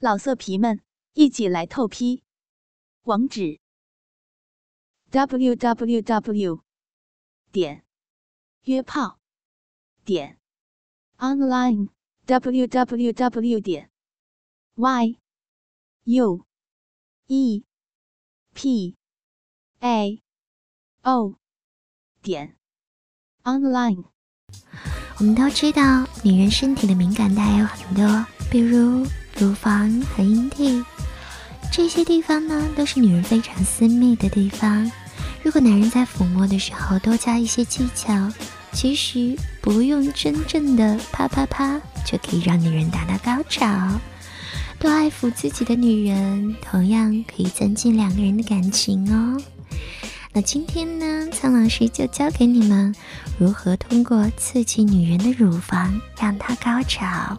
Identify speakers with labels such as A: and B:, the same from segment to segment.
A: 老色皮们，一起来透批！网址：w w w 点约炮点 online w w w 点 y u e p a o 点 online。
B: 我们都知道，女人身体的敏感带有很多，比如。乳房和阴蒂，这些地方呢，都是女人非常私密的地方。如果男人在抚摸的时候多加一些技巧，其实不用真正的啪啪啪，就可以让女人达到高潮。多爱抚自己的女人，同样可以增进两个人的感情哦。那今天呢，苍老师就教给你们如何通过刺激女人的乳房，让她高潮。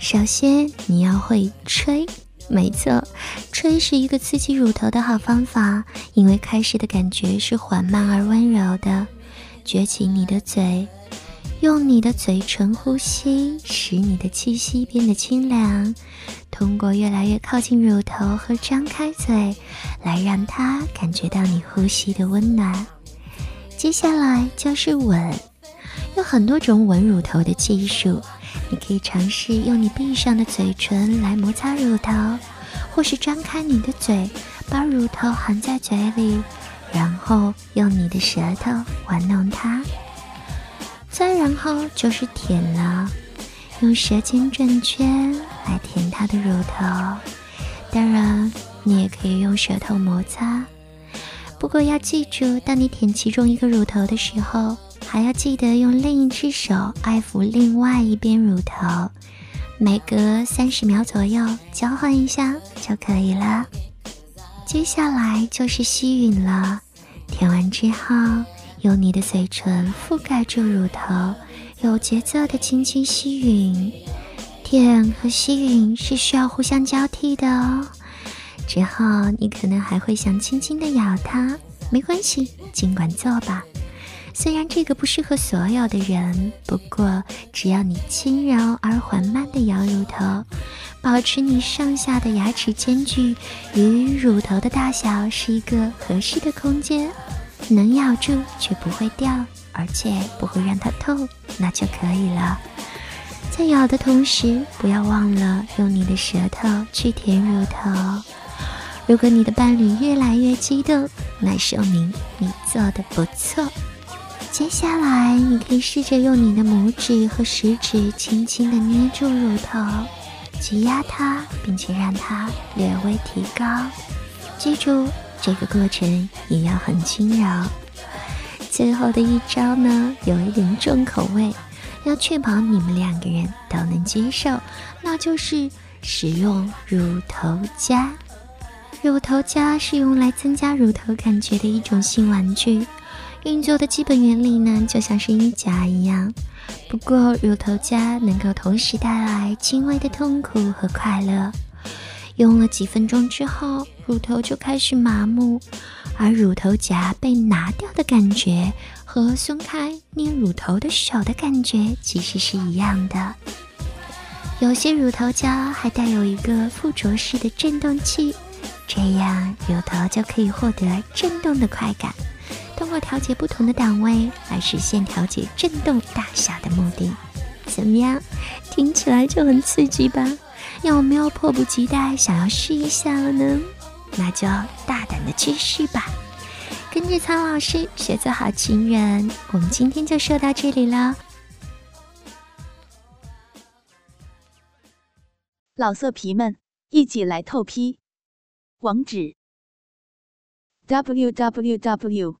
B: 首先，你要会吹，没错，吹是一个刺激乳头的好方法，因为开始的感觉是缓慢而温柔的。撅起你的嘴，用你的嘴唇呼吸，使你的气息变得清凉。通过越来越靠近乳头和张开嘴，来让它感觉到你呼吸的温暖。接下来就是吻，有很多种吻乳头的技术。你可以尝试用你闭上的嘴唇来摩擦乳头，或是张开你的嘴，把乳头含在嘴里，然后用你的舌头玩弄它。再然后就是舔了，用舌尖转圈来舔它的乳头。当然，你也可以用舌头摩擦。不过要记住，当你舔其中一个乳头的时候。还要记得用另一只手爱抚另外一边乳头，每隔三十秒左右交换一下就可以了。接下来就是吸吮了，舔完之后，用你的嘴唇覆盖住乳头，有节奏的轻轻吸吮。舔和吸吮是需要互相交替的哦。之后你可能还会想轻轻的咬它，没关系，尽管做吧。虽然这个不适合所有的人，不过只要你轻柔而缓慢地咬乳头，保持你上下的牙齿间距与乳头的大小是一个合适的空间，能咬住却不会掉，而且不会让它痛，那就可以了。在咬的同时，不要忘了用你的舌头去舔乳头。如果你的伴侣越来越激动，那说明你做的不错。接下来，你可以试着用你的拇指和食指轻轻地捏住乳头，挤压它，并且让它略微提高。记住，这个过程也要很轻柔。最后的一招呢，有一点重口味，要确保你们两个人都能接受，那就是使用乳头夹。乳头夹是用来增加乳头感觉的一种性玩具。运作的基本原理呢，就像是衣夹一样。不过，乳头夹能够同时带来轻微的痛苦和快乐。用了几分钟之后，乳头就开始麻木，而乳头夹被拿掉的感觉和松开捏乳头的手的感觉其实是一样的。有些乳头夹还带有一个附着式的震动器，这样乳头就可以获得震动的快感。通过调节不同的档位来实现调节震动大小的目的，怎么样？听起来就很刺激吧？有没有迫不及待想要试一下了呢？那就大胆的去试吧！跟着苍老师学做好情人，我们今天就说到这里了。
A: 老色皮们，一起来透批！网址：w w w.